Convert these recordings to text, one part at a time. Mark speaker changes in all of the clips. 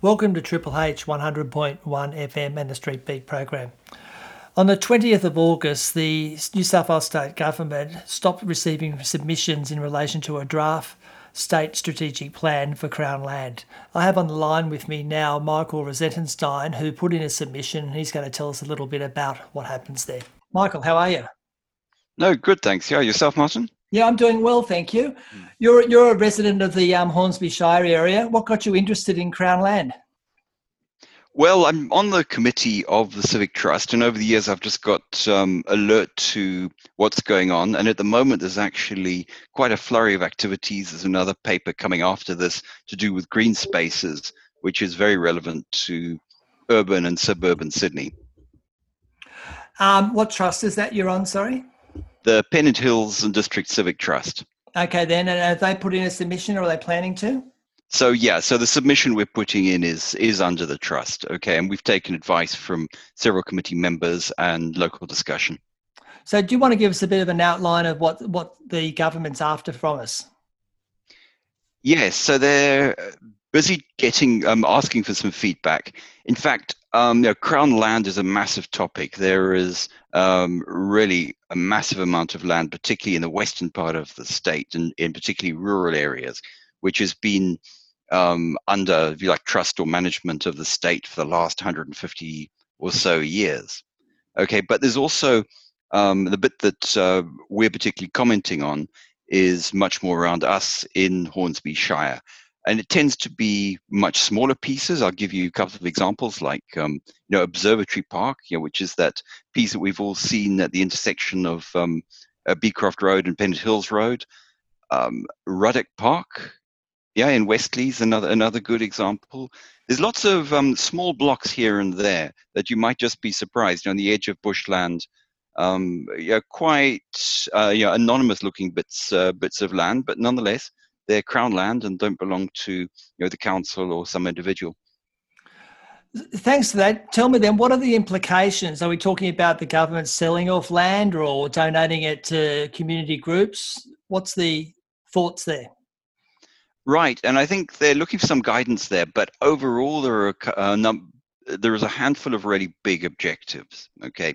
Speaker 1: Welcome to Triple H 100.1 FM and the Street Beat program. On the 20th of August, the New South Wales State Government stopped receiving submissions in relation to a draft state strategic plan for Crown land. I have on the line with me now Michael Rosettenstein, who put in a submission. He's going to tell us a little bit about what happens there. Michael, how are you?
Speaker 2: No, good, thanks. Yeah, yourself, Martin?
Speaker 1: Yeah, I'm doing well, thank you. You're you're a resident of the um, Hornsby Shire area. What got you interested in Crown land?
Speaker 2: Well, I'm on the committee of the Civic Trust, and over the years, I've just got um, alert to what's going on. And at the moment, there's actually quite a flurry of activities. There's another paper coming after this to do with green spaces, which is very relevant to urban and suburban Sydney.
Speaker 1: Um, what trust is that you're on? Sorry.
Speaker 2: The Pennant Hills and District Civic Trust.
Speaker 1: Okay, then, and have they put in a submission, or are they planning to?
Speaker 2: So yeah, so the submission we're putting in is is under the trust, okay, and we've taken advice from several committee members and local discussion.
Speaker 1: So, do you want to give us a bit of an outline of what what the government's after from us?
Speaker 2: Yes, so they're busy getting um, asking for some feedback. In fact, um, you know, Crown land is a massive topic. There is um, really a massive amount of land, particularly in the western part of the state, and in particularly rural areas, which has been um, under, like, trust or management of the state for the last 150 or so years. Okay, but there's also um, the bit that uh, we're particularly commenting on is much more around us in Hornsby Shire. And it tends to be much smaller pieces. I'll give you a couple of examples, like um, you know Observatory Park, you know, which is that piece that we've all seen at the intersection of um, uh, Beecroft Road and Pennant Hills Road. Um, Ruddock Park, yeah, in Westleigh's another another good example. There's lots of um, small blocks here and there that you might just be surprised you know, on the edge of bushland. Um, yeah, quite uh, yeah, anonymous looking bits uh, bits of land, but nonetheless they're crown land and don't belong to you know the council or some individual.
Speaker 1: Thanks for that. Tell me then, what are the implications? Are we talking about the government selling off land or donating it to community groups? What's the thoughts there?
Speaker 2: Right, and I think they're looking for some guidance there. But overall, there are a, num- there is a handful of really big objectives. Okay,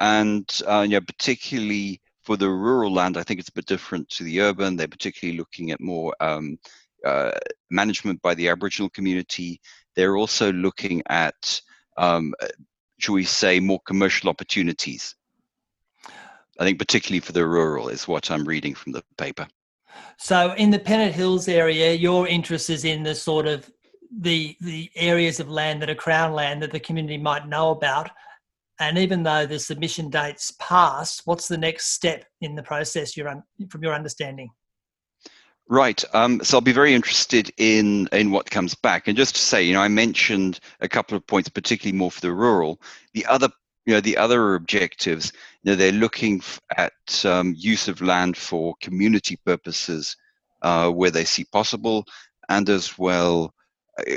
Speaker 2: and uh, you know, particularly for the rural land, I think it's a bit different to the urban. They're particularly looking at more um, uh, management by the Aboriginal community. They're also looking at, um, shall we say, more commercial opportunities. I think particularly for the rural is what I'm reading from the paper.
Speaker 1: So in the Pennant Hills area, your interest is in the sort of the the areas of land that are crown land that the community might know about. And even though the submission date's passed, what's the next step in the process un- from your understanding?
Speaker 2: Right. Um, so I'll be very interested in in what comes back. And just to say, you know, I mentioned a couple of points, particularly more for the rural. The other you know the other objectives you know they're looking at um, use of land for community purposes uh, where they see possible and as well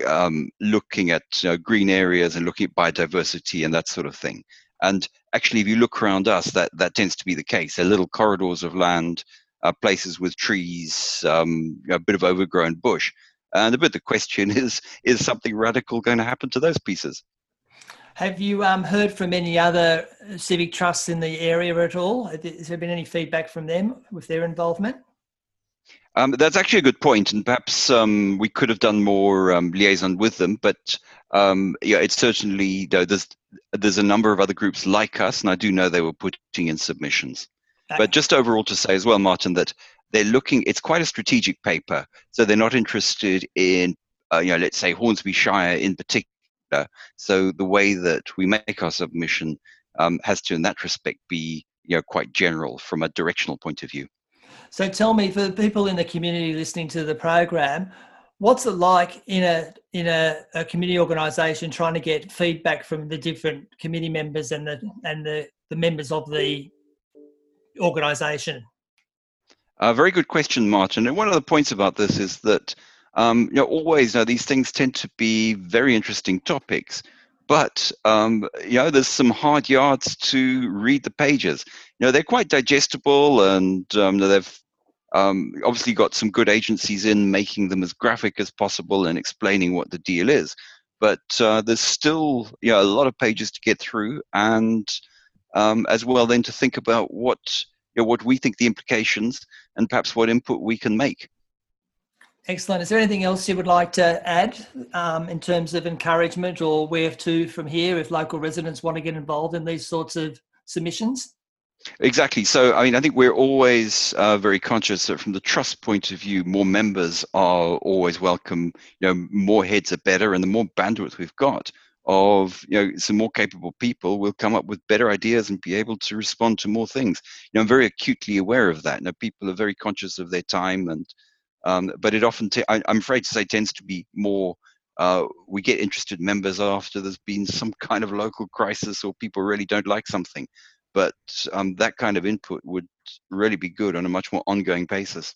Speaker 2: um, looking at uh, green areas and looking at biodiversity and that sort of thing and actually if you look around us that that tends to be the case they're little corridors of land uh, places with trees um, a bit of overgrown bush and a bit the question is is something radical going to happen to those pieces
Speaker 1: have you um, heard from any other civic trusts in the area at all? Has there been any feedback from them with their involvement?
Speaker 2: Um, that's actually a good point, and perhaps um, we could have done more um, liaison with them. But um, yeah, it's certainly you know, there's there's a number of other groups like us, and I do know they were putting in submissions. Okay. But just overall to say as well, Martin, that they're looking. It's quite a strategic paper, so they're not interested in uh, you know, let's say Hornsby Shire in particular so the way that we make our submission um, has to, in that respect, be you know quite general from a directional point of view.
Speaker 1: So tell me, for the people in the community listening to the program, what's it like in a in a, a community organisation trying to get feedback from the different committee members and the and the, the members of the organisation?
Speaker 2: A very good question, Martin. And one of the points about this is that um, you know, always you know, these things tend to be very interesting topics, but um, you know, there's some hard yards to read the pages. You know, they're quite digestible, and um, they've um, obviously got some good agencies in making them as graphic as possible and explaining what the deal is. but uh, there's still you know, a lot of pages to get through, and um, as well then to think about what you know, what we think the implications and perhaps what input we can make.
Speaker 1: Excellent. Is there anything else you would like to add um, in terms of encouragement or where to from here if local residents want to get involved in these sorts of submissions?
Speaker 2: Exactly. So, I mean, I think we're always uh, very conscious that from the trust point of view, more members are always welcome. You know, more heads are better, and the more bandwidth we've got of you know some more capable people will come up with better ideas and be able to respond to more things. You know, I'm very acutely aware of that. You know, people are very conscious of their time and um, but it often, I'm afraid to say, tends to be more. Uh, we get interested members after there's been some kind of local crisis or people really don't like something. But um, that kind of input would really be good on a much more ongoing basis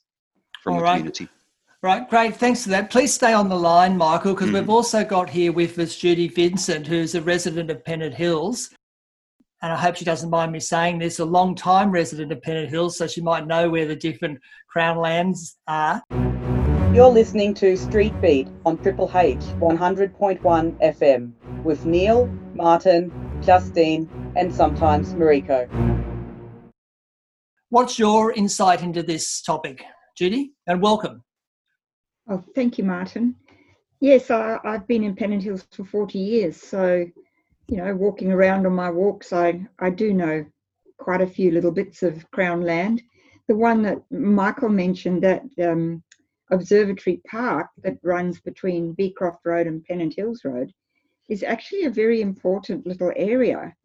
Speaker 2: from All the right. community.
Speaker 1: Right, great. Thanks for that. Please stay on the line, Michael, because mm. we've also got here with us Judy Vincent, who's a resident of Pennant Hills. And I hope she doesn't mind me saying this, a long time resident of Pennant Hills, so she might know where the different Crown lands are.
Speaker 3: You're listening to Street Beat on Triple H 100.1 FM with Neil, Martin, Justine, and sometimes Mariko.
Speaker 1: What's your insight into this topic, Judy? And welcome.
Speaker 4: Oh, thank you, Martin. Yes, I, have been in Pennant Hills for 40 years, so you know, walking around on my walks, I, I do know quite a few little bits of Crown land. The one that Michael mentioned, that um, Observatory Park that runs between Beecroft Road and Pennant Hills Road is actually a very important little area.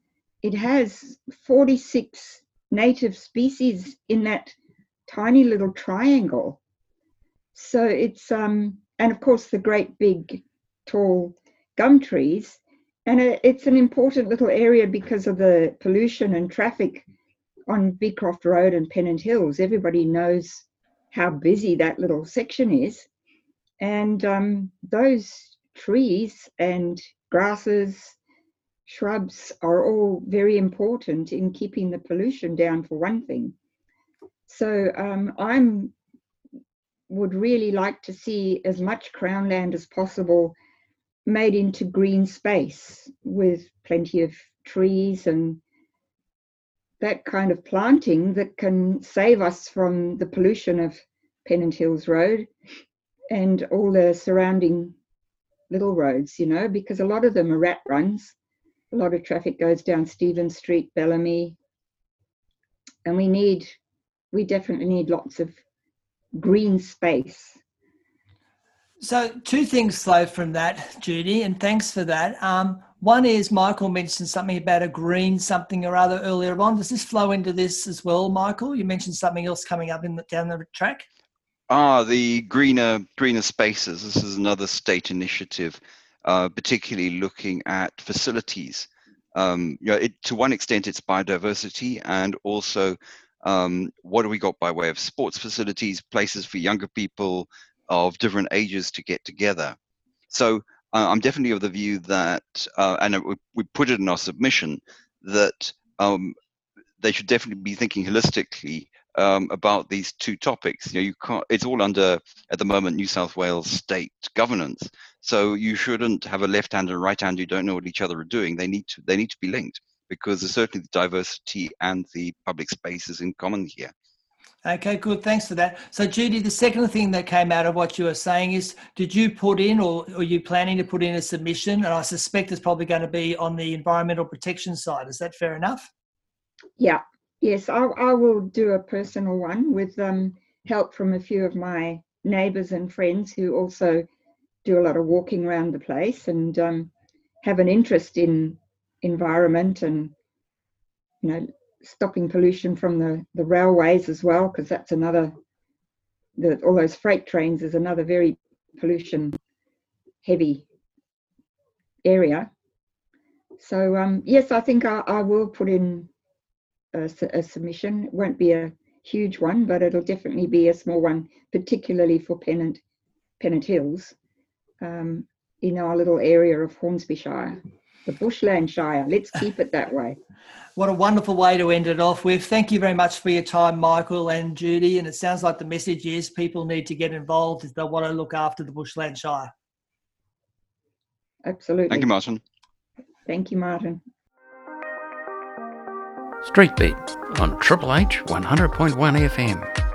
Speaker 4: It has 46 native species in that tiny little triangle. So it's, um, and of course, the great big tall gum trees. And it's an important little area because of the pollution and traffic on Beecroft Road and Pennant Hills. Everybody knows how busy that little section is. And um, those trees and grasses, shrubs are all very important in keeping the pollution down, for one thing. So um, I'm would really like to see as much crown land as possible made into green space with plenty of trees and that kind of planting that can save us from the pollution of Pennant Hills Road and all the surrounding little roads, you know, because a lot of them are rat runs. A lot of traffic goes down Stephen Street, Bellamy. And we need, we definitely need lots of green space.
Speaker 1: So, two things flow from that, Judy, and thanks for that. Um, one is Michael mentioned something about a green something or other earlier on. Does this flow into this as well, Michael? You mentioned something else coming up in the, down the track.
Speaker 2: Ah, the greener greener spaces. This is another state initiative, uh, particularly looking at facilities. Um, you know, it, to one extent, it's biodiversity, and also um, what do we got by way of sports facilities, places for younger people of different ages to get together. So uh, I'm definitely of the view that, uh, and we, we, put it in our submission, that um, they should definitely be thinking holistically um, about these two topics. You know, you can't. It's all under at the moment New South Wales state governance. So you shouldn't have a left hand and a right hand who don't know what each other are doing. They need to. They need to be linked because there's certainly the diversity and the public spaces in common here.
Speaker 1: Okay, good. Thanks for that. So, Judy, the second thing that came out of what you were saying is, did you put in, or are you planning to put in a submission? And I suspect it's probably going to be on the environmental protection side. Is that fair enough?
Speaker 4: Yeah. Yes, I, I will do a personal one with um, help from a few of my neighbours and friends who also do a lot of walking around the place and um, have an interest in environment and you know stopping pollution from the, the railways as well, because that's another, the, all those freight trains is another very pollution heavy area. So um, yes, I think I, I will put in a, a, submission. It won't be a huge one, but it'll definitely be a small one, particularly for Pennant, Pennant Hills um, in our little area of Hornsby Shire, the Bushland Shire. Let's keep it that way.
Speaker 1: What a wonderful way to end it off with. Thank you very much for your time, Michael and Judy. And it sounds like the message is people need to get involved if they want to look after the Bushland Shire.
Speaker 4: absolutely.
Speaker 2: Thank you, Martin.
Speaker 4: Thank you, Martin.
Speaker 5: Street Beat on Triple H 100.1 FM.